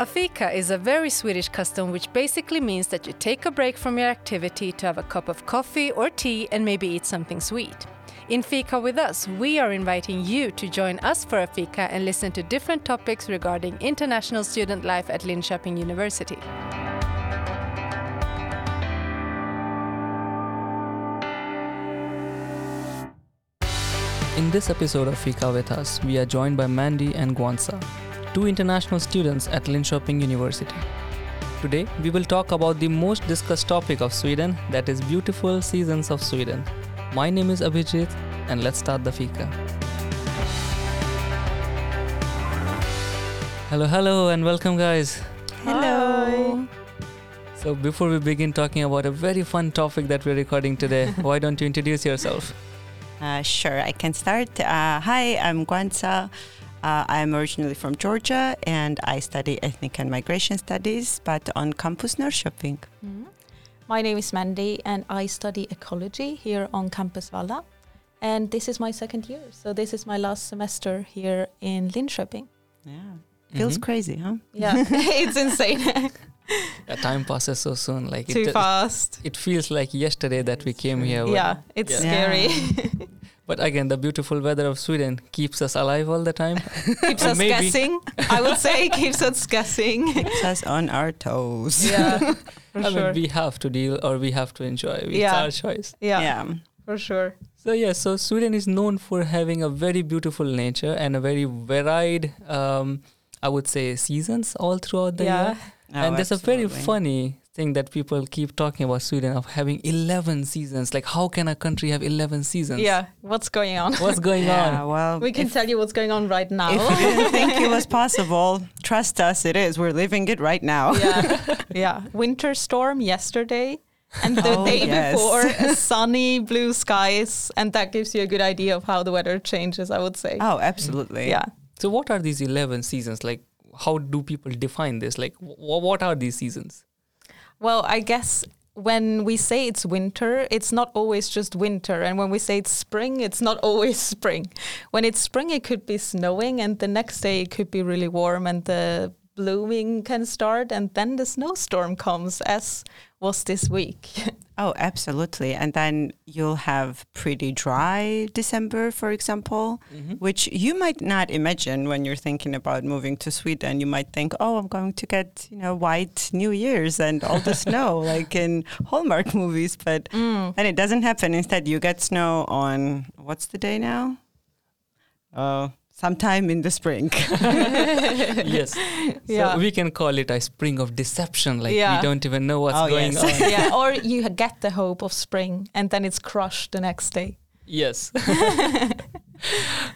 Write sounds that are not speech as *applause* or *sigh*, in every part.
A fika is a very Swedish custom which basically means that you take a break from your activity to have a cup of coffee or tea and maybe eat something sweet. In Fika with us, we are inviting you to join us for a fika and listen to different topics regarding international student life at Linköping University. In this episode of Fika with Us, we are joined by Mandy and Gvantsa, two international students at Linköping University. Today, we will talk about the most discussed topic of Sweden that is beautiful seasons of Sweden. My name is Abhijeet, and let's start the Fika. Hello, hello, and welcome, guys. Hello. So, before we begin talking about a very fun topic that we're recording today, *laughs* why don't you introduce yourself? Uh, sure, I can start. Uh, hi, I'm Gvantsa. Uh, I'm originally from Georgia and I study ethnic and migration studies, but on campus Norrköping. Mm. My name is Mandy and I study ecology here on Campus Valla. And this is my second year, so this is my last semester here in Linköping. Yeah, feels Mhm. crazy, huh? Yeah, *laughs* it's insane. Yeah, time passes so soon. Like Too it, fast. it feels like yesterday that we came here. Yeah, it's Yeah. scary. *laughs* But again, the beautiful weather of Sweden keeps us alive all the time. *laughs* keeps us maybe- guessing. I would say *laughs* keeps us guessing. Keeps us on our toes. yeah, *laughs* for I sure. mean, we have to deal or we have to enjoy. It's Yeah. our choice. yeah, yeah. for sure. So yeah, so Sweden is known for having a very beautiful nature and a very varied, um, I would say, seasons all throughout the yeah, year. Oh, and there's a very funny thing that people keep talking about Sweden of having 11 seasons. Like, how can a country have 11 seasons? yeah. What's going on? What's *laughs* going Yeah, on? well, We can tell you what's going on right now. if we didn't think it was *laughs* possible, trust us, it is. We're living it right now. yeah, *laughs* yeah. Winter storm yesterday, and the Oh, day yes. before, sunny blue skies, and that gives you a good idea of how the weather changes. I would say. Oh, absolutely. Yeah. So, what are these 11 seasons? Like, how do people define this? Like, wh- what are these seasons? Well, I guess when we say it's winter, it's not always just winter, and when we say it's spring, it's not always *laughs* spring. When it's spring, it could be snowing, and the next day it could be really warm, and the blooming can start, and then the snowstorm comes, as was this week. *laughs* Oh, absolutely. And then you'll have pretty dry December, for example, which you might not imagine when you're thinking about moving to Sweden. You might think, oh, I'm going to get, you know, white New Year's and all the snow *laughs* like in Hallmark movies. But Mm. then it doesn't happen. Instead, you get snow on what's the day now? Oh, sometime in the spring. *laughs* yes. *laughs* Yeah. So we can call it a spring of deception. Like Yeah. we don't even know what's Oh, going yes. on. *laughs* yeah, or you get the hope of spring and then it's crushed the next day. Yes.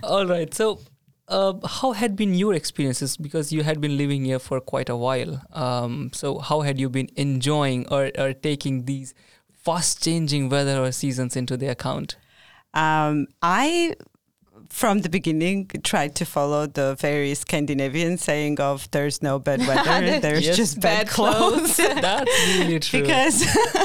All right. So, uh, how had been your experiences? Because you had been living here for quite a while. Um, so, how had you been enjoying or, or taking these fast changing weather or seasons into the account? Um, I, from the beginning, tried to follow the very Scandinavian saying of "there's no bad *laughs* weather, there's Yes. just bad, Bad clothes." *laughs* That's really true. because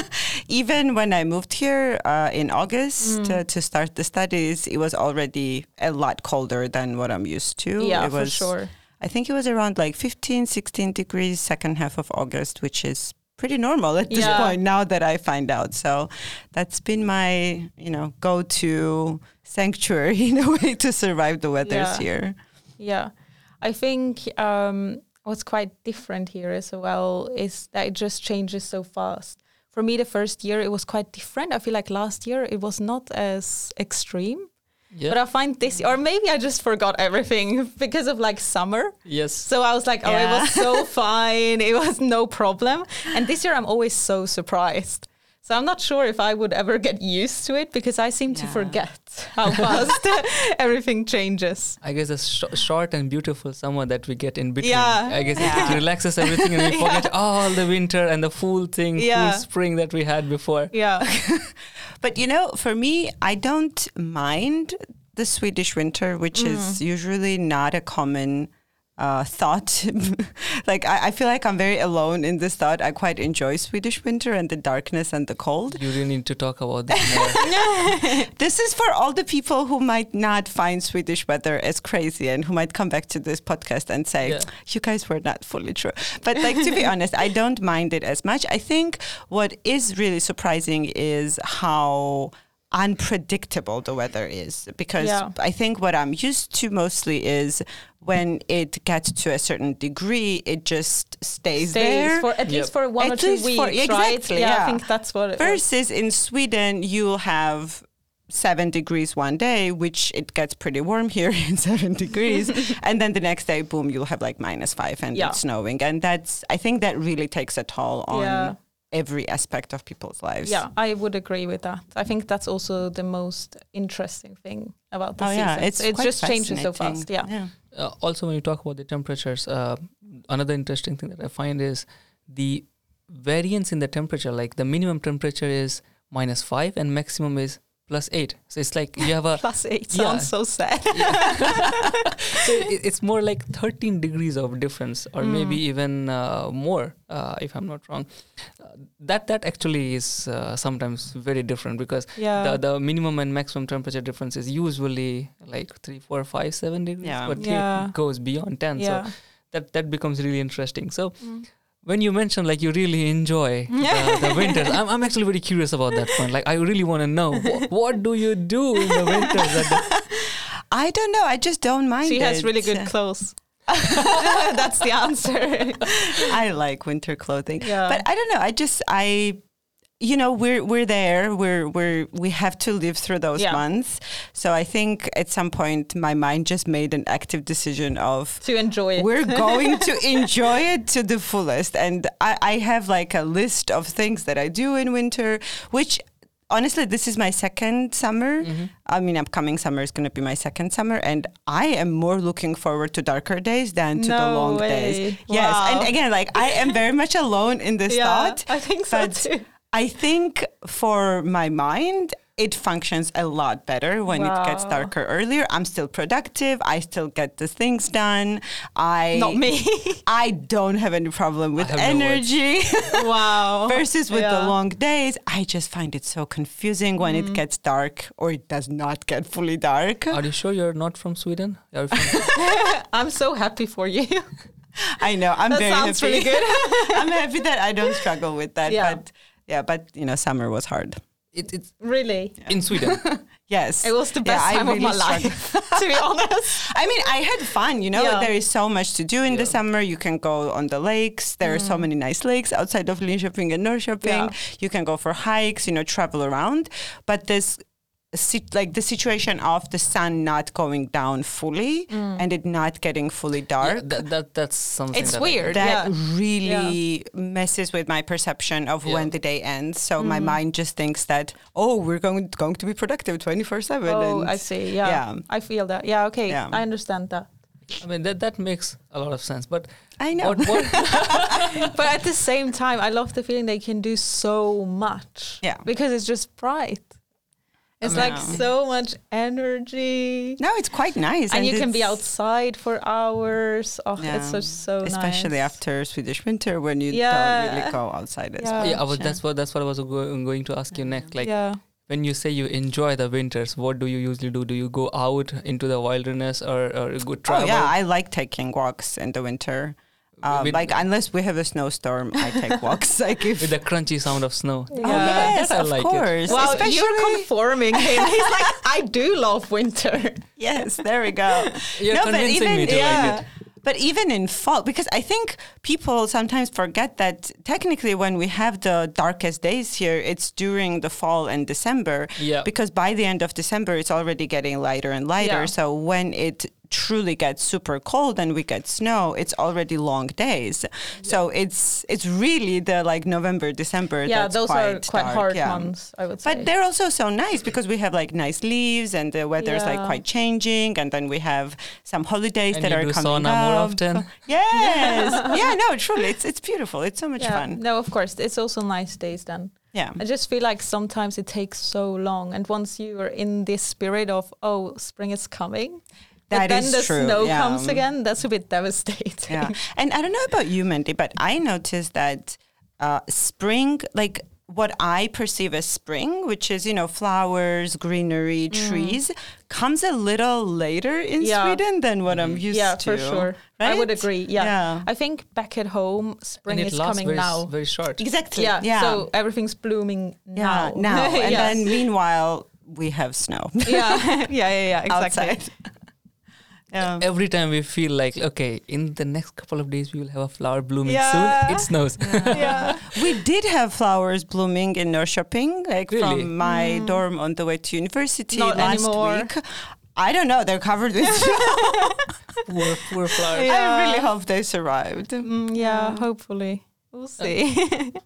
*laughs* even when I moved here uh, in August Mm. uh, to start the studies, it was already a lot colder than what I'm used to. yeah, it for sure. I think it was around like 15, 16 degrees second half of August, which is pretty normal at this Yeah. point now that I find out. So that's been my, you know, go-to sanctuary *laughs* in a way to survive the weathers Yeah. here. Yeah, I think um, what's quite different here as well is that it just changes so fast. For me, the first year it was quite different. I feel like last year it was not as extreme, yeah. but I find this, or maybe I just forgot everything *laughs* because of like summer. yes. So I was like, oh, it was so fine. It was no problem. And this year I'm always so surprised. So I'm not sure if I would ever get used to it because I seem to forget how fast *laughs* everything changes. I guess a sh- short and beautiful summer that we get in between. Yeah. I guess Yeah. it relaxes everything and we *laughs* forget all the winter and the full thing, Yeah. full spring that we had before. Yeah. *laughs* But you know, for me, I don't mind the Swedish winter, which mm. is usually not a common uh, thought. *laughs* like I, I feel like I'm very alone in this thought. I quite enjoy Swedish winter and the darkness and the cold. You really need to talk about this *laughs* more. This is for all the people who might not find Swedish weather as crazy and who might come back to this podcast and say, Yeah. you guys were not fully true. But like to be *laughs* honest, I don't mind it as much. I think what is really surprising is how unpredictable the weather is because Yeah. I think what I'm used to mostly is when it gets to a certain degree, it just stays, Stays there. for at Yep. least for one At or two weeks, for- right? exactly, Yeah, yeah. I think that's what it was. Versus in Sweden, you'll have seven degrees one day, which it gets pretty warm here *laughs* in seven degrees. *laughs* and then the next day, boom, you'll have like minus five and Yeah. it's snowing. And that's, I think that really takes a toll on Yeah. Every aspect of people's lives. Yeah, I would agree with that. I think that's also the most interesting thing about the Oh, yeah. season. It's it just changes so fast. Yeah. yeah. uh, also, when you talk about the temperatures, uh, another interesting thing that I find is the variance in the temperature. Like the minimum temperature is minus five and maximum is plus eight. So it's like you have a *laughs* Plus eight Yeah. sounds so sad. *laughs* so it, it's more like 13 degrees of difference or maybe Mm. even uh, more uh, if i'm not wrong uh, that that actually is uh, sometimes very different because yeah. the, the minimum and maximum temperature difference is usually like three, four, five, seven degrees Yeah. but here Yeah. it goes beyond 10 yeah. so that that becomes really interesting so Mm. When you mention like you really enjoy *laughs* the, the winters I'm, I'm actually very curious about that point like i really want to know what, what do you do in the winters at the, *laughs* I don't know. I just don't mind She has really good clothes. *laughs* That's the answer. I like winter clothing. Yeah. But I don't know. I just I you know, we're we're there. We're we're we have to live through those Yeah. months. So I think at some point my mind just made an active decision of to enjoy it. we're going to *laughs* enjoy it to the fullest. And I, I have like a list of things that I do in winter, which honestly, this is my second summer. Mm-hmm. I mean, upcoming summer is going to be my second summer. And I am more looking forward to darker days than to the long way. days. Yes. And again, like I am very much alone in this *laughs* yeah, thought. I think so too. I think for my mind, it functions a lot better when it gets darker earlier. I'm still productive. I still get the things done. I Not me. *laughs* I don't have any problem with have no energy *laughs* wow. versus with the Yeah. Mm. long days. I just find it so confusing when it gets dark or it does not get fully dark. are you sure you're not from sweden are from *laughs* I'm so happy for you. I know. I'm that very sounds happy. really good. I'm happy that I don't struggle with that. Yeah. But yeah, but you know, summer was hard. it, it's really. in sweden *laughs* Yes. It was the best Yeah, I time of my struggled. life, *laughs* to be honest. *laughs* I mean, I had fun. You know, Yeah. there is so much to do in the summer. You can go on the lakes. There are so many nice lakes outside of Linköping and Norrköping. Mm. Yeah. You can go for hikes. You know, travel around. But this. Sit- Like the situation of the sun not going down fully Mm. and it not getting fully Yeah, dark, that, that that's something It's that I- weird. that yeah. really messes with my perception of Yeah. when the day ends. So my Mm. mind just thinks that oh, we're going going to be productive twenty four seven. Oh, I see. Yeah. yeah. I feel that. Yeah. Okay. Yeah. I understand that. I mean that that makes a lot of sense. But I know. what what *laughs* but at the same time, I love the feeling they can do so much. Yeah. Because it's just bright. It's mean- like so much energy. No, it's quite nice, And, you can be outside for hours. Oh, Yeah. it's so so especially nice. after Swedish winter when you Yeah. don't really go outside as Yeah. much. yeah, I was, that's what that's what I was go, going to ask you next. Like yeah. when you say you enjoy the winters, what do you usually do? Do you go out into the wilderness or, or go Oh travel? yeah, I like taking walks in the winter. Um, With- like unless we have a snowstorm, I take *laughs* walks. like if with the crunchy sound of snow. oh, Yeah. yes, I of like it. course. Wow, Especially you're conforming *laughs* him. He's like, I do love winter. yes, there we go. *laughs* You're No, but convincing me even- to yeah. like it. But even in fall, because I think people sometimes forget that technically when we have the darkest days here, it's during the fall and December. Yeah. Because by the end of December, it's already getting lighter and lighter. Yeah. So when it truly gets super cold and we get snow, it's already long days. So it's it's really the like November, December. Yeah, that's those quite are quite dark, hard yeah. months, I would say. But they're also so nice because we have like nice leaves and the weather's like Yeah. quite changing, and then we have some holidays And that you are do coming sauna more often. *laughs* Yes, yeah, no, truly, it's it's beautiful. It's so much yeah. fun. No, of course. It's also nice days then. Yeah, I just feel like sometimes it takes so long. And once you are in this spirit of, oh, spring is coming, That but then is the true, snow yeah. comes again. That's a bit devastating. Yeah. And I don't know about you, Mandy, but I noticed that uh, spring, like what I perceive as spring, which is, you know, flowers, greenery, trees, comes a little later in Mm. Yeah. Sweden than what I'm used yeah, to. for sure. Right? I would agree. Yeah. Yeah. I think back at home, spring and it is lasts coming very, now. very short. Exactly. yeah. Yeah. So everything's blooming yeah, now. now. *laughs* And Yes. then meanwhile, we have snow yeah, *laughs* yeah, yeah, yeah, exactly. outside. Um, Every time we feel like, okay, in the next couple of days we will have a flower blooming Yeah. soon, it snows. *laughs* yeah. we did have flowers blooming in our shopping, like Really? from my dorm on the way to university Mm. Not last anymore. week. I don't know. They're covered with snow. *laughs* poor, poor flowers. Yeah. I really hope they survived. Mm, yeah, hopefully. We'll see. *laughs*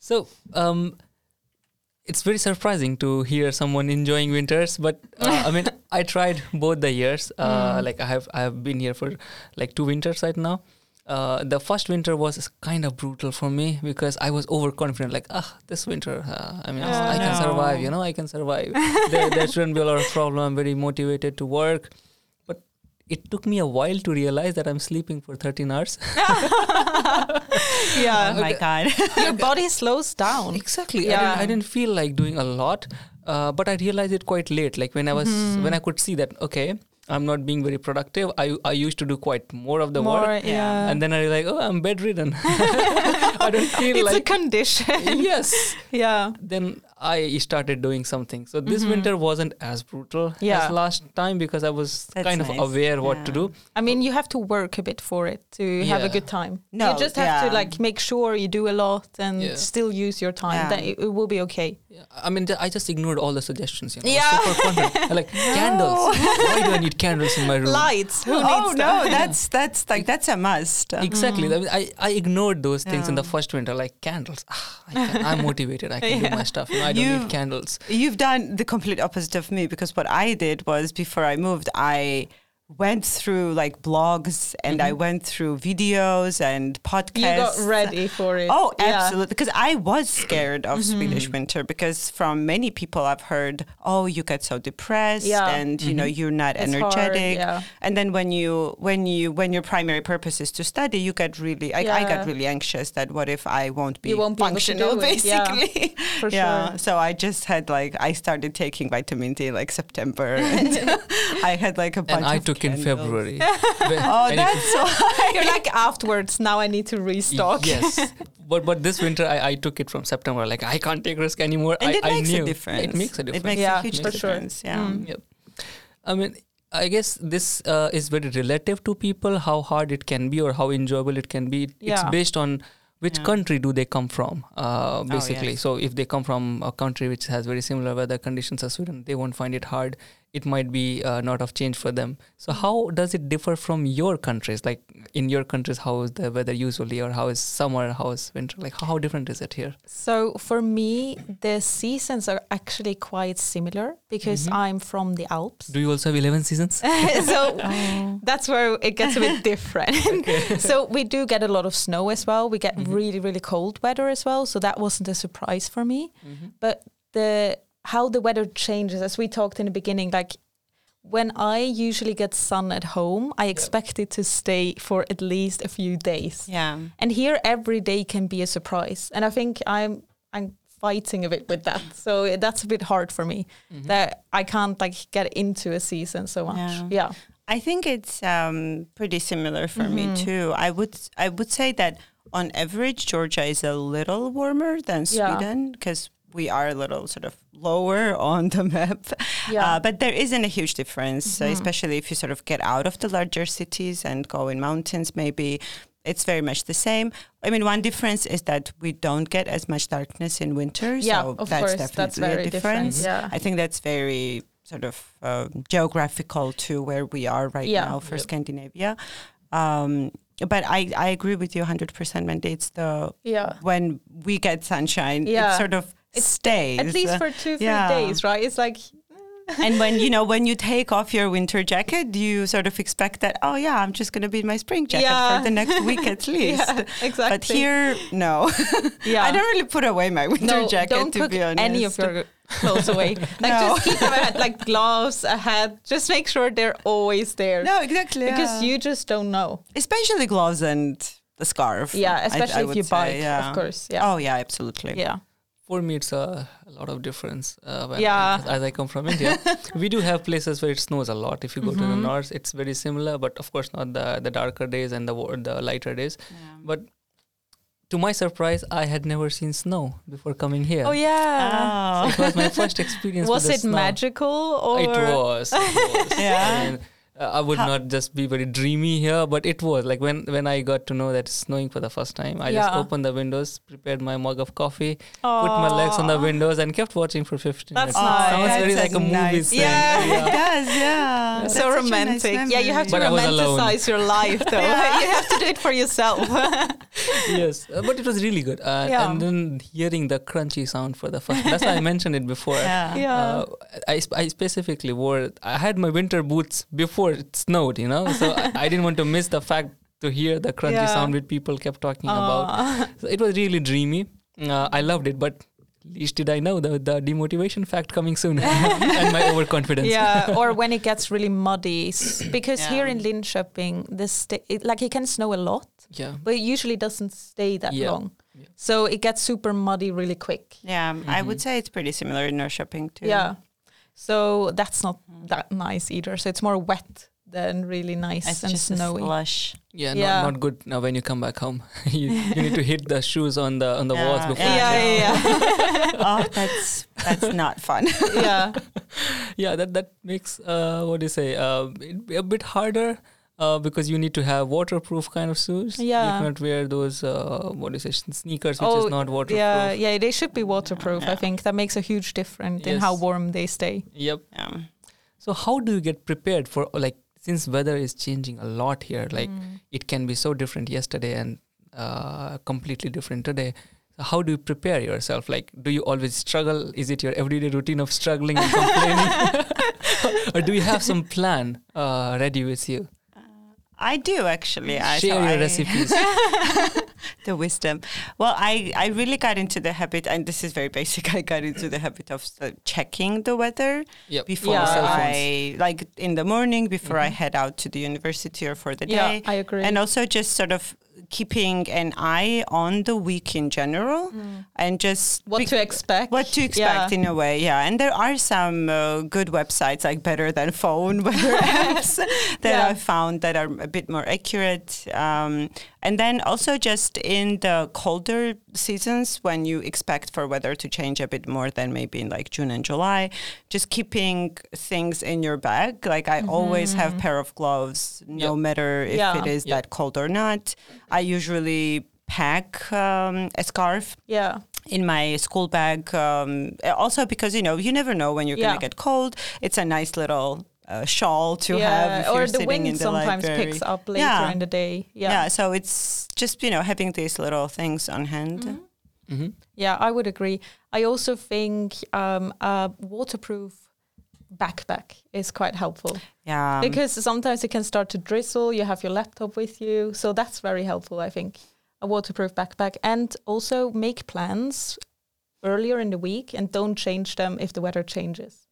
So, um, it's very surprising to hear someone enjoying winters, but uh, I mean, I tried both the years. Uh, Like I have, I have been here for like two winters right now. Uh, the first winter was kind of brutal for me because I was overconfident. Like, ah, this winter, uh, I mean, I can no. survive. You know, I can survive. *laughs* there, there shouldn't be a lot of problem. I'm very motivated to work, but it took me a while to realize that I'm sleeping for 13 hours. *laughs* yeah. *laughs* Oh my god. Your body slows down. Exactly. I, Yeah. didn't, I didn't feel like doing a lot, uh, but I realized it quite late. Like when I was Mm-hmm. when I could see that okay, I'm not being very productive. I I used to do quite more of the More, work, yeah. and then I was like, oh I'm bedridden. *laughs* *laughs* I don't feel like it's a condition. yes. yeah. Then I started doing something. So this winter wasn't as brutal Mm-hmm. Yeah. as last time because I was That's kind nice. of aware what to do. I mean, you have to work a bit for it to have a good time. No, you just have yeah. to like make sure you do a lot and Yeah. still use your time. Yeah. Then it, it will be okay. Yeah, I mean, I just ignored all the suggestions. You know, Yeah. super confident. *laughs* I'm like candles. Why do I need candles in my room? Lights. Who oh needs no, that? that's *laughs* that's like that's a must. Exactly. I, mean, I, I ignored those things in the first winter, like candles. Ah, I can, I'm motivated. I can do *laughs* my stuff. You know, I don't You- need candles. You've done the complete opposite of me because what I did was before I moved, I went through like blogs and I mm-hmm. went through videos and podcasts. You got ready for it. Oh, Yeah. absolutely. Because I was scared of mm-hmm. Swedish winter because from many people I've heard, oh, you get so depressed Yeah. and you know mm-hmm. you're not It's hard, energetic. yeah. And then when you when you when your primary purpose is to study, you get really I, I got really anxious that what if I won't be You won't be functional do it. Yeah, basically. for yeah. sure. So I just had like I started taking vitamin D like September *laughs* and *laughs* I had like a bunch And I of took in. February. *laughs* Oh, that's *laughs* why. You're like afterwards. Now I need to restock. Yes. *laughs* But but this winter I, I took it from September. Like I can't take risk anymore. And I, it I makes knew. a difference. It makes a difference. It makes Yeah, a huge for sure. difference. Yeah. Yep. I mean, I guess this uh, is very relative to people, how hard it can be or how enjoyable it can be. It's Yeah. based on which Yeah. country do they come from, uh, basically. yes. So if they come from a country which has very similar weather conditions as Sweden, they won't find it hard. It might be uh, not of change for them. So how does it differ from your countries? Like in your countries, how is the weather usually, or how is summer, how is winter? Like how different is it here? So for me, the seasons are actually quite similar because mm-hmm. I'm from the Alps. Do you also have eleven seasons? *laughs* so *laughs* oh. that's where it gets a bit *laughs* different. so we do get a lot of snow as well. We get mm-hmm. really really cold weather as well. So that wasn't a surprise for me. Mm-hmm. But the how the weather changes, as we talked in the beginning, like when I usually get sun at home, I expect it to stay for at least a few days. Yeah. And here every day can be a surprise. And I think I'm I'm fighting a bit with that. So that's a bit hard for me. That I can't like get into a season so much. Yeah. Yeah. I think it's um, pretty similar for me Mm-hmm. too. I would I would say that on average Georgia is a little warmer than Sweden because we are a little sort of lower on the *laughs* map. Yeah. Uh, but there isn't a huge difference, uh, especially if you sort of get out of the larger cities and go in mountains. Maybe it's very much the same. I mean, one difference is that we don't get as much darkness in winter. Yeah, so of that's course, definitely that's very a different, difference. yeah. I think that's very sort of um geographical to where we are right Yeah. now for Scandinavia. Um, but I, I agree with you 100%, Mandy. It's the Yeah. when we get sunshine, Yeah. it sort of It's stays. At least for two, three Yeah. days, right? It's like *laughs* and when you know when you take off your winter jacket, you sort of expect that. Oh yeah, I'm just going to be in my spring jacket Yeah. for the next week at *laughs* least. Yeah, exactly. But here, no. *laughs* Yeah. I don't really put away my winter no, jacket don't to be honest. any of your clothes away. Like No. just keep them at like gloves, a hat. Just make sure they're always there. no, exactly. because yeah. you just don't know. especially gloves and the scarf. Yeah, I- I especially if you say, bike, yeah. of course. Yeah. Oh yeah, absolutely. Yeah. For me, it's a, a lot of difference. Uh, when, Yeah. As I come from India, *laughs* we do have places where it snows a lot. If you go to the Mm-hmm. north, it's very similar, but of course not the the darker days and the the lighter days. But to my surprise, I had never seen snow before coming here. Oh yeah. Oh. It was my first experience. *laughs* Was it snow. magical or It was. It was. *laughs* Yeah. I, mean, Uh, I would not just be very dreamy here, but it was like when when I got to know that it's snowing for the first time. I just opened the windows, prepared my mug of coffee, put my legs on the windows, and kept watching for 15 That's minutes. nice. Sounds very that's like a movie nice scene. thing. Yeah. it does. Yeah, That's So such a nice romantic. yeah, you have to But I was alone. romanticize your life, though. *laughs* Yeah. you have to do it for yourself. *laughs* yes, uh, but it was really good. Uh, Yeah. And then hearing the crunchy sound for the first that's why I mentioned it before. Yeah. yeah. Uh, I, sp- I specifically wore I had my winter boots before it snowed, you know, so I, I didn't want to miss the fact to hear the crunchy Yeah. sound which people kept talking about. So it was really dreamy. Uh, I loved it, but least did I know the, the demotivation fact coming soon *laughs* and my overconfidence. yeah, or when it gets really muddy, S- *coughs* because here Yeah. in Linköping, this sta- it, like it can snow a lot, Yeah. but it usually doesn't stay that Yeah. long. Yeah. So it gets super muddy really quick. Yeah, I Mm-hmm. would say it's pretty similar in Norrköping too. Yeah. So that's not that nice either. So it's more wet than really nice It's and just snowy. slush. Yeah, Yeah. Not, not good now when you come back home. *laughs* you, you need to hit the shoes on the on the walls before. Yeah, you yeah, yeah. *laughs* oh, that's that's not fun. *laughs* yeah. yeah that that makes uh, what do you say uh, it a bit harder uh, because you need to have waterproof kind of shoes Yeah. you cannot wear those uh, what do you say sneakers which Oh, is not waterproof Yeah, yeah, they should be waterproof. I think that makes a huge difference in how warm they stay. yep Yeah. so how do you get prepared for like since weather is changing a lot here like Mm. it can be so different yesterday and uh, completely different today. How do you prepare yourself? Like do you always struggle? Is it your everyday routine of struggling and complaining? *laughs* Or do you have some plan uh, ready with you? I do actually. I, share your I- recipes *laughs* *laughs* *laughs* the wisdom. Well, I, I really got into the habit, and this is very basic. *laughs* I got into the habit of uh, checking the weather Yep. before Yeah. Cell. I, like in the morning, before I head out to the university or for the Yeah, day. I agree. And also just sort of keeping an eye on the week in general and just what be- to expect? what to expect Yeah. in a way, yeah. And there are some uh, good websites like Better Than Phone *laughs* weather *laughs* apps that Yeah. I found that are a bit more accurate. Um, and then also just in the colder seasons when you expect for weather to change a bit more than maybe in like June and July, just keeping things in your bag. Like I always have pair of gloves, no Yep. matter if Yeah. it is Yep. that cold or not. I usually pack um, a scarf Yeah. in my school bag. Um, also because you know you never know when you're Yeah. gonna get cold. It's a nice little uh, shawl to yeah. have if or you're the sitting wind in the sometimes library. picks up later Yeah. in the day. Yeah. Yeah. so it's just you know having these little things on hand. hmm Yeah, I would agree. I also think um, a waterproof backpack is quite helpful Yeah, because sometimes it can start to drizzle. You have your laptop with you, so that's very helpful. I think a waterproof backpack, and also make plans earlier in the week and don't change them if the weather changes.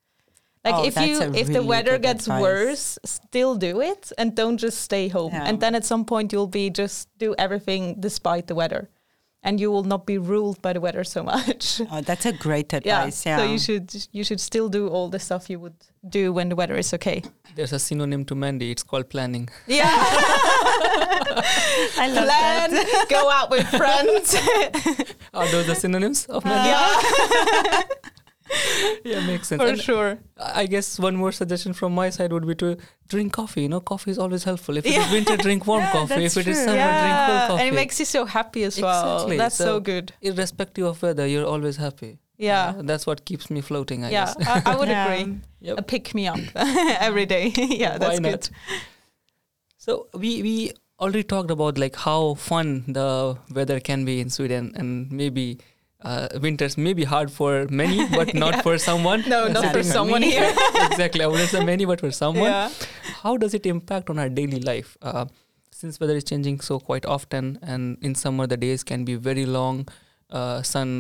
Like Oh, if you if the weather gets advice. worse, still do it and don't just stay home. Yeah. And then at some point you'll be just do everything despite the weather. And you will not be ruled by the weather so much. *laughs* oh, that's a great advice. Yeah, So you should you should still do all the stuff you would do when the weather is okay. There's a synonym to Mandy. It's called planning. Yeah. *laughs* I love Plan, that. go out with friends. *laughs* Are those the synonyms of Mandy? yeah, *laughs* yeah, makes sense. for And sure. I guess one more suggestion from my side would be to drink coffee. You know, coffee is always helpful. If it is Yeah. winter, drink warm Yeah, coffee. If it is summer, drink cold coffee. and it makes you so happy as well. Exactly. That's so, So- good. Irrespective of weather, you're always happy. Yeah, Uh, that's what keeps me floating. I yeah, guess. I, I would *laughs* Yeah. agree. Yep. A pick me up *laughs* every day. yeah, that's Why not? good. So we we already talked about like how fun the weather can be in Sweden, and maybe uh, winters may be hard for many, *laughs* but not Yeah. for someone. No, not for Exactly. someone here. *laughs* exactly. I wouldn't say many, but for someone. Yeah. How does it impact on our daily life? Uh, since weather is changing so quite often, and in summer the days can be very long, uh, sun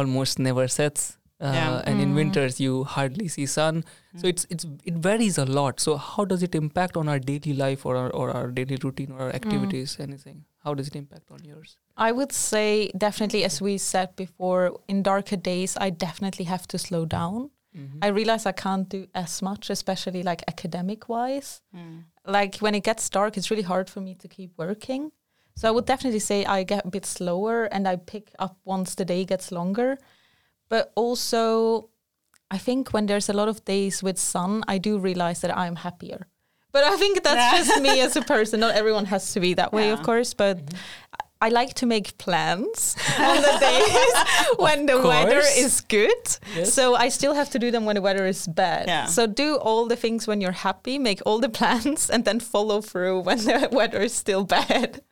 almost never sets. Uh, Yeah. and in Mm. winters you hardly see sun so it's it's it varies a lot so how does it impact on our daily life or our, or our daily routine or our activities anything how does it impact on yours I would say definitely, as we said before, in darker days, I definitely have to slow down. Mhm. I realize I can't do as much, especially like academic wise. Mm. Like when it gets dark, it's really hard for me to keep working. So I would definitely say I get a bit slower and I pick up once the day gets longer. But also, I think when there's a lot of days with sun, I do realize that I'm happier. But I think that's Yeah. just me as a person. Not everyone has to be that way, of course. But I like to make plans *laughs* on the days *laughs* when the weather is good. Yes. So I still have to do them when the weather is bad. Yeah. So do all the things when you're happy, make all the *laughs* plans, and then follow through when the weather is still bad.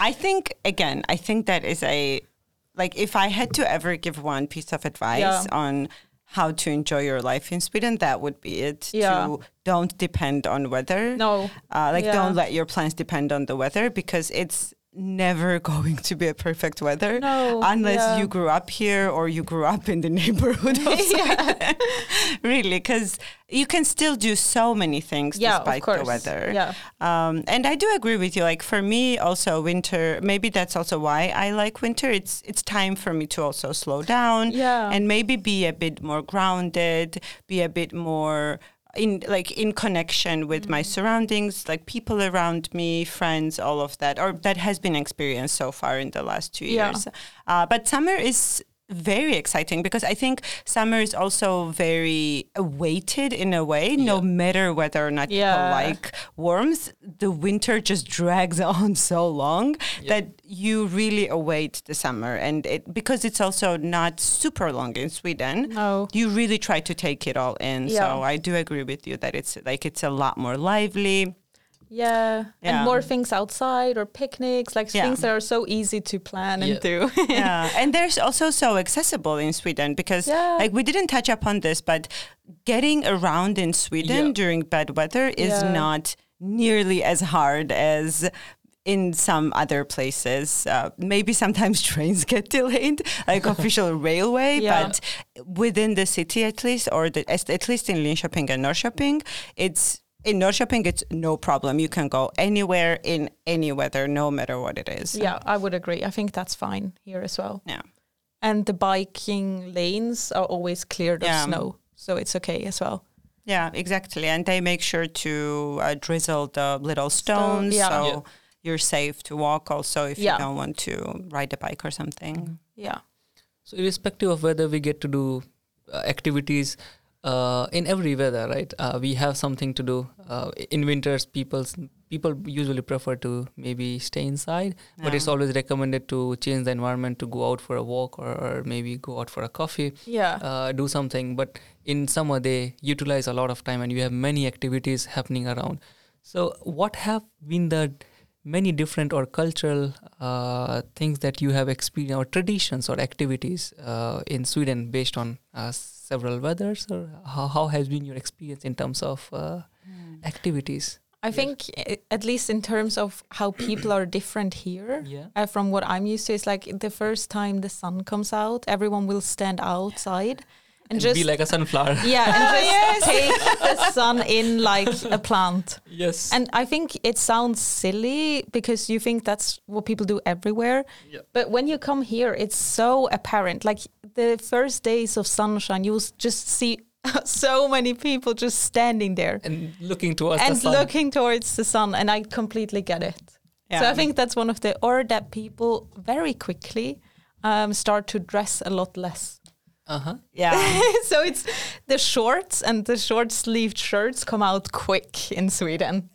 I think again, I think that is a like if I had to ever give one piece of advice Yeah. on how to enjoy your life in Sweden, that would be it. Yeah. To don't depend on weather. No. Uh, like Yeah. don't let your plans depend on the weather because it's never *laughs* going to be a perfect weather No, unless yeah. you grew up here or you grew up in the neighborhood *laughs* of *laughs* really, because you can still do so many things Yeah, despite the weather. Yeah. Um, and I do agree with you. Like for me, also winter. Maybe that's also why I like winter. It's it's time for me to also slow down. Yeah. And maybe be a bit more grounded. Be a bit more in like in connection with my Mm. surroundings, like people around me, friends, all of that. Or that has been experienced so far in the last two Yeah. years. Uh, but summer is very exciting because I think summer is also very weighted in a way. No matter whether or not Yeah. people like warmth, the winter just *laughs* drags on so long that you really await the summer. And it because it's also not super long in Sweden, No. you really try to take it all in. Yeah. So I do agree with you that it's like it's a lot more lively. Yeah. Yeah. And more things outside or picnics, like Yeah. things that are so easy to plan and do. *laughs* yeah, and there's also so accessible in Sweden because like we didn't touch upon this, but getting around in Sweden during bad weather is not nearly as hard as in some other places. Uh, maybe sometimes *laughs* trains get delayed, like *laughs* official railway, Yeah. but within the city at least, or the, at least in Linköping and Norrköping, it's in Norrköping, it's no problem. You can go anywhere in any weather, no matter what it is. yeah, I would agree. I think that's fine here as well. Yeah. And the biking lanes are always cleared Yeah. of snow. So it's okay as well. Yeah, exactly. And they make sure to uh, drizzle the little stones yeah. so Yeah. you're safe to walk also if Yeah. you don't want to ride a bike or something. Yeah. So irrespective of whether we get to do uh, activities uh, in every weather, right? Uh, we have something to do. Uh, in winters, people's people usually prefer to maybe stay inside, but it's always recommended to change the environment to go out for a walk or, or maybe go out for a coffee, Yeah. uh, do something. But in summer, they utilize a lot of time, and you have many activities happening around. So, what have been the many different or cultural uh, things that you have experienced or traditions or activities uh, in Sweden based on uh, several weathers or how, how has been your experience in terms of uh, activities? I think, eh, at least in terms of how people are different here, yeah. uh, from what I'm used to, it's like the first time the sun comes out, everyone will stand outside and, just be like a sunflower *laughs* yeah, and just take the sun in like a plant. yes And I think it sounds silly because you think that's what people do everywhere. Yeah. But when you come here, it's so apparent. Like the first days of sunshine, you'll just see *laughs* so many people just standing there and looking towards the and sun looking towards the sun. And I completely get it. So I think that's one of the, or that people very quickly um, start to dress a lot less. Uh-huh Yeah. *laughs* *laughs* so it's the shorts and the short sleeved shirts come out quick in Sweden.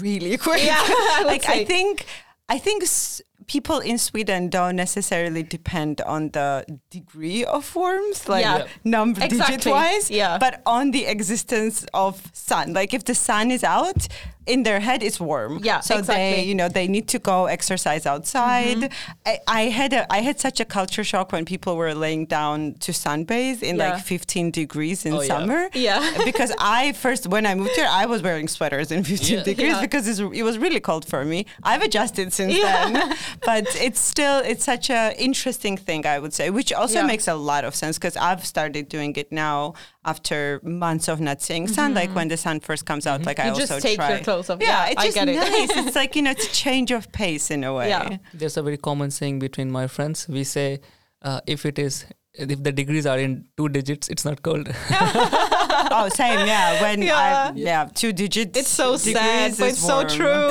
really quick. Yeah, *laughs* like I think I think s- people in Sweden don't necessarily depend on the degree of warmth, like Yeah. number digit wise. Yeah. but on the existence of sun. Like if the sun is out, in their head it's warm. Yeah, so exactly. they you know they need to go exercise outside. Mm-hmm. I, I had a I had such a culture shock when people were laying down to sunbathe in Yeah. like 15 degrees in Oh, summer. Yeah. *laughs* because I first when I moved here I was wearing sweaters in 15 Yeah. degrees Yeah. because it's, it was really cold for me. I've adjusted since Yeah. then, *laughs* but it's still it's such a interesting thing I would say, which also Yeah. makes a lot of sense because I've started doing it now after months of not seeing sun. Like when the sun first comes out, like I Mm-hmm. You also just take try. Your clothes. Yeah, Yeah, it's I just get it. nice. it's *laughs* like you know, it's a change of pace in a way. Yeah. There's a very common saying between my friends. We say, uh, if it is, if the degrees are in two digits, it's not cold. *laughs* oh, same. Yeah, when Yeah. I, yeah, two digits. It's so sad, but is it's so true.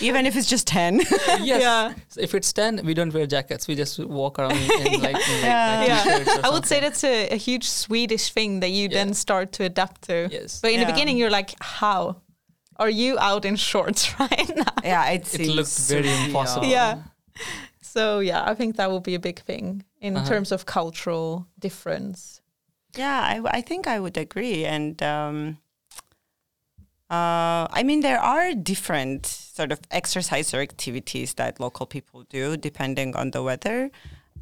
*laughs* Even if it's just ten. yes. Yeah. So if it's 10, we don't wear jackets. We just walk around in like, in like, Yeah. like yeah. I would say that's a, a huge Swedish thing that you Yeah. then start to adapt to. Yes. But in Yeah. the beginning, you're like, how? Are you out in shorts *laughs* right now? yeah, it, It seems looked very impossible. Yeah. So yeah, I think that will be a big thing in Uh-huh. terms of cultural difference. Yeah, I, I think I would agree. And um, uh, I mean, there are different sort of exercise or activities that local people do depending on the weather.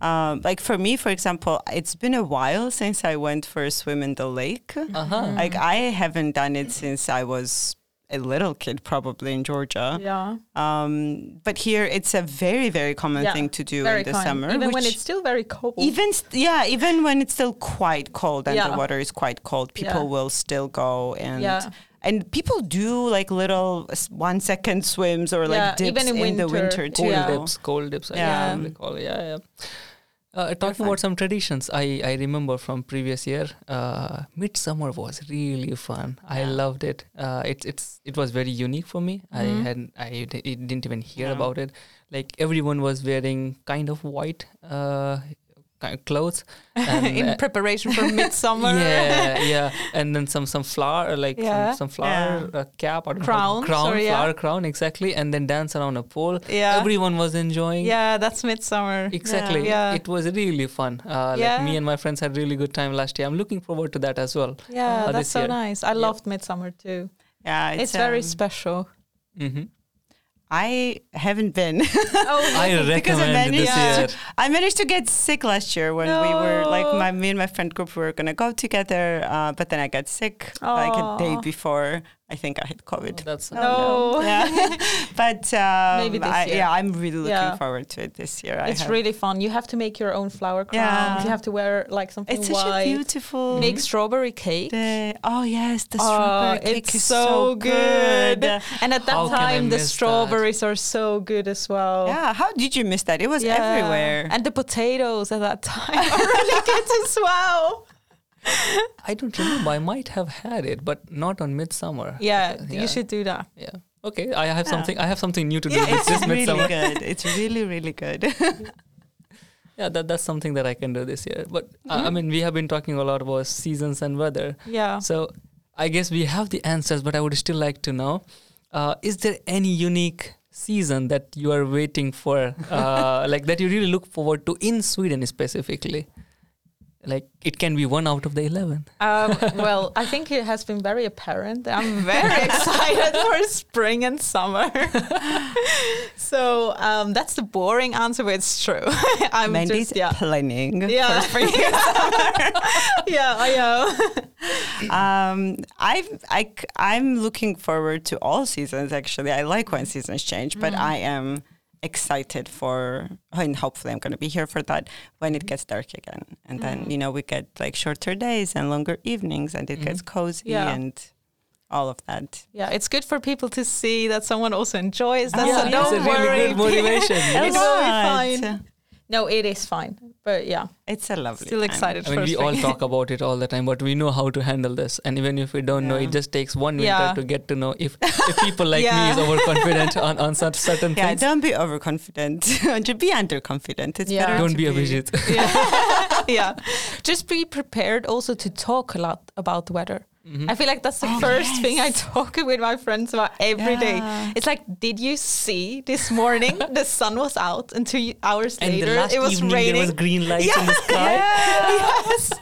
Um, like for me, for example, it's been a while since I went for a swim in the lake. Uh-huh. Like I haven't done it since I was a little kid, probably in Georgia. Yeah. Um, but here, it's a very, very common Yeah, thing to do Very in the kind. summer. Even when it's still very cold. even st- yeah, even when it's still quite cold and Yeah. the water is quite cold, people Yeah. will still go and Yeah. and people do like little one second swims or like Yeah, dips even in in, the winter. winter too. Cold Yeah. dips, cold dips. I Yeah. yeah. Call, yeah, yeah. Uh, talking about some traditions, I, I remember from previous year, uh, Midsummer was really fun. I loved it. Uh, it's it's it was very unique for me. I Mhm. had I d- didn't even hear Yeah. about it. Like everyone was wearing kind of white uh, ki- clothes. *laughs* And, in uh, preparation for midsummer. *laughs* yeah, yeah, and then some some flower like Yeah. some, some flower uh, cap or Crowns crown, or- yeah. flower crown exactly, and then dance around a pole. Yeah. Everyone was enjoying. Yeah, that's midsummer. Exactly. Yeah. It was really fun. Uh, Yeah. Like me and my friends had really good time last year. I'm looking forward to that as well. Yeah, uh, that's this so year. nice. I loved midsummer too. Yeah, It's, very um, special. hmm I haven't been. oh, *laughs* I Because I recommend this managed, year. I managed to get sick last year when we were like my me and my friend group were gonna go together, uh, but then I got sick like a day before. I think I had COVID. Oh, that's No. Yeah. *laughs* but um, Maybe this I, year. yeah, I'm really looking Yeah. forward to it this year. I it's have- really fun. You have to make your own flower crowns. Yeah. You have to wear like something it's such a beautiful. Make strawberry cake. the, oh yes, the Oh, strawberry cake is so good. And at that How can time, the miss that? strawberries are so good as well. Yeah, how did you miss that? It was Yeah. everywhere. And the potatoes at that time *laughs* are really *laughs* good as well. I don't remember. I might have had it, but not on Midsummer. Yeah, Uh, you should do that. Yeah. Okay. I have Yeah. something. I have something new to do Yeah, it's this really Midsummer. good. It's really, really good. *laughs* Yeah, that, that's something that I can do this year. But uh, I Mm-hmm. mean, we have been talking a lot about seasons and weather. Yeah. So I guess we have the answers, but I would still like to know: uh, Is there any unique season that you are waiting for, uh, *laughs* like that you really look forward to in Sweden specifically? Like it can be one out of the eleven. Um, well, I think it has been very apparent. I'm very *laughs* excited for spring and summer. *laughs* so um, that's the boring answer, but it's true. *laughs* I'm Mandy's just yeah. planning Yeah. for spring and summer. yeah, I know. um, I've, I, I'm looking forward to all seasons. Actually, I like when seasons change, but I am excited for, and hopefully, I'm going to be here for that when it mm-hmm. gets dark again, and then mm-hmm. you know we get like shorter days and longer evenings, and it mm-hmm. gets cozy Yeah. and all of that. Yeah, it's good for people to see that someone also enjoys that. Ah, yeah, so it's don't a really worry. good motivation. it's A really *laughs* fine. No, it is fine. But yeah, It's a lovely. still time. excited I mean, we spring. all talk about it all the time, but we know how to handle this. And even if we don't know, it just takes one winter Yeah. to get to know if, if people like me is overconfident on, on such certain Yeah, things. don't be overconfident. *laughs* Just be underconfident. It's Yeah. better. Don't to be a Vijit. yeah. *laughs* yeah. Just be prepared also to talk a lot about the weather. Mm-hmm. I feel like that's the Oh, first thing I talk *laughs* with my friends about every day. Yeah. It's like, did you see this morning *laughs* the sun was out and two hours And later it was evening raining? there was green lights in the *laughs* sky. yes.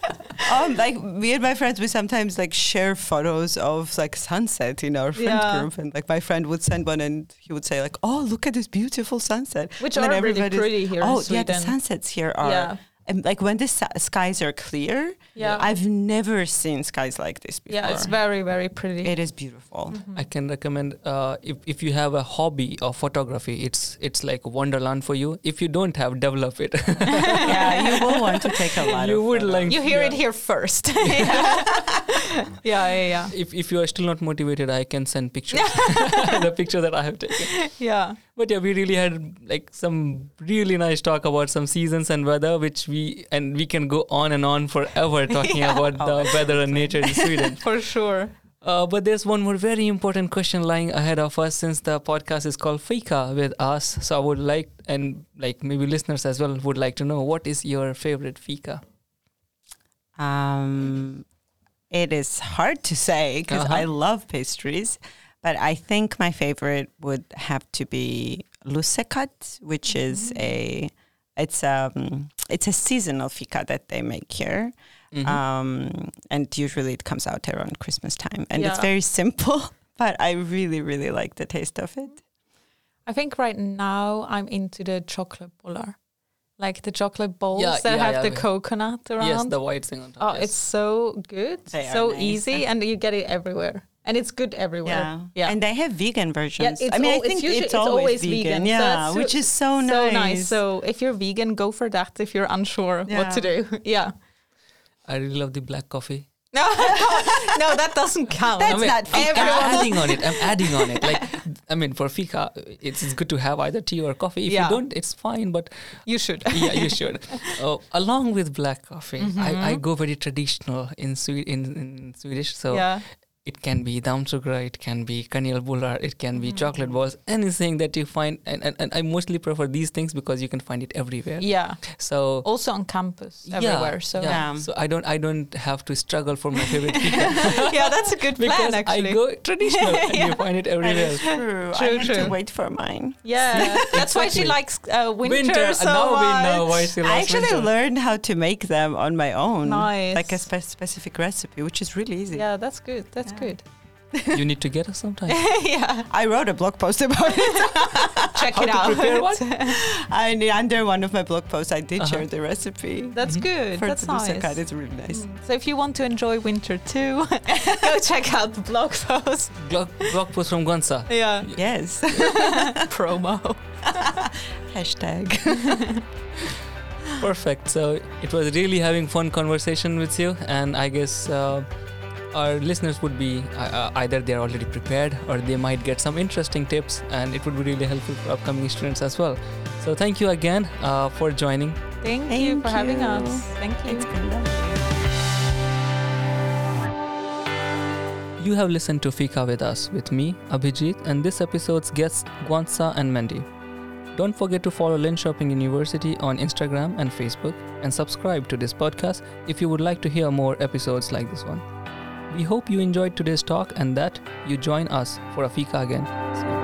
um, like me and my friends, we sometimes like share photos of like sunset in our friend Yeah. group, and like my friend would send one, and he would say like, "Oh, look at this beautiful sunset," Which and are then really pretty here in Oh yeah, the sunsets here are. Yeah. And like when the skies are clear, Yeah. I've never seen skies like this before. Yeah, it's very, very pretty. it is beautiful. I can recommend uh, if if you have a hobby of photography, it's it's like wonderland for you. If you don't have, develop it. *laughs* yeah, you will *laughs* want to take a lot. you of would photos. like You hear yeah. it here first. *laughs* yeah, yeah, yeah. If if you are still not motivated, I can send pictures. the picture that I have taken. Yeah. But yeah, we really had like some really nice talk about some seasons and weather, which we and we can go on and on forever *laughs* talking Yeah. about the weather and nature in Sweden. *laughs* For sure. Uh, but there's one more very important question lying ahead of us since the podcast is called Fika with us. So I would like, and like maybe listeners as well would like to know what is your favorite Fika? Um, it is hard to say because Uh-huh. I love pastries, but I think my favorite would have to be lussekatt, which is a it's um it's a seasonal fika that they make here. Mhm. Um, and usually it comes out around Christmas time, and it's very simple. *laughs* But I really, really like the taste of it. I think right now I'm into the chocolate bollar. Like the chocolate bowls Yeah, that yeah, have yeah, the coconut around. yes, the white thing on top. oh, yes. it's so good. They so nice. easy and you get it everywhere. And it's good everywhere. Yeah, Yeah. And they have vegan versions. it's I mean, al- I it's think usually- it's, it's always, always vegan. vegan, so Yeah, that's so- which is so nice. so nice. So if you're vegan, go for that. If you're unsure what to do, *laughs* yeah. I really love the black coffee. *laughs* No, no, that doesn't count. That's I mean, not I'm, Fika. I'm adding *laughs* on it. I'm adding on it. Like, I mean, for Fika, it's, it's good to have either tea or coffee. If Yeah. you don't, it's fine. But you should. yeah, you should. Oh, along with black coffee, I, I Mm-hmm. go very traditional in Swe- in, in Swedish. So yeah. It can be dammsugare, it can be kanelbullar, it can be chocolate Mm-hmm. balls, anything that you find. And, and, and I mostly prefer these things because you can find it everywhere. Yeah. So Also on campus, yeah, everywhere. So yeah. Yeah. So I don't I don't have to struggle for my favorite *laughs* fika yeah, that's a good plan because actually. I go traditional *laughs* and you find it everywhere. is true. I True, have true. to wait for mine. yeah, *laughs* that's why she likes uh, winter, and so now much. we know why she I actually winter. learned how to make them on my own. Nice. Like a spe- specific recipe, which is really easy. Yeah, that's good. That's Yeah. good. *laughs* you need to get us sometime. *laughs* yeah, I wrote a blog post about it. *laughs* check How it to out. prepare what? I, under one of my blog posts, I did Uh-huh. share the recipe. That's Mhm. good. For That's the nice. lussekatt. It's really nice. Mm. So if you want to enjoy winter too, go check out the blog post. blog, blog post from Gvantsa. Yeah, Yes. promo. Hashtag. Perfect. So it was really having fun conversation with you, and I guess uh, our listeners would be uh, either they're already prepared or they might get some interesting tips, and it would be really helpful for upcoming students as well. So thank you again uh, for joining. Thank, you Thank for having us. Thank you. It's been lovely. You have listened to Fika with us with me, Abhijeet, and this episode's guests Gvantsa and Mandy. Don't forget to follow Linköping University on Instagram and Facebook and subscribe to this podcast if you would like to hear more episodes like this one. We hope you enjoyed today's talk and that you join us for Afika Fika again.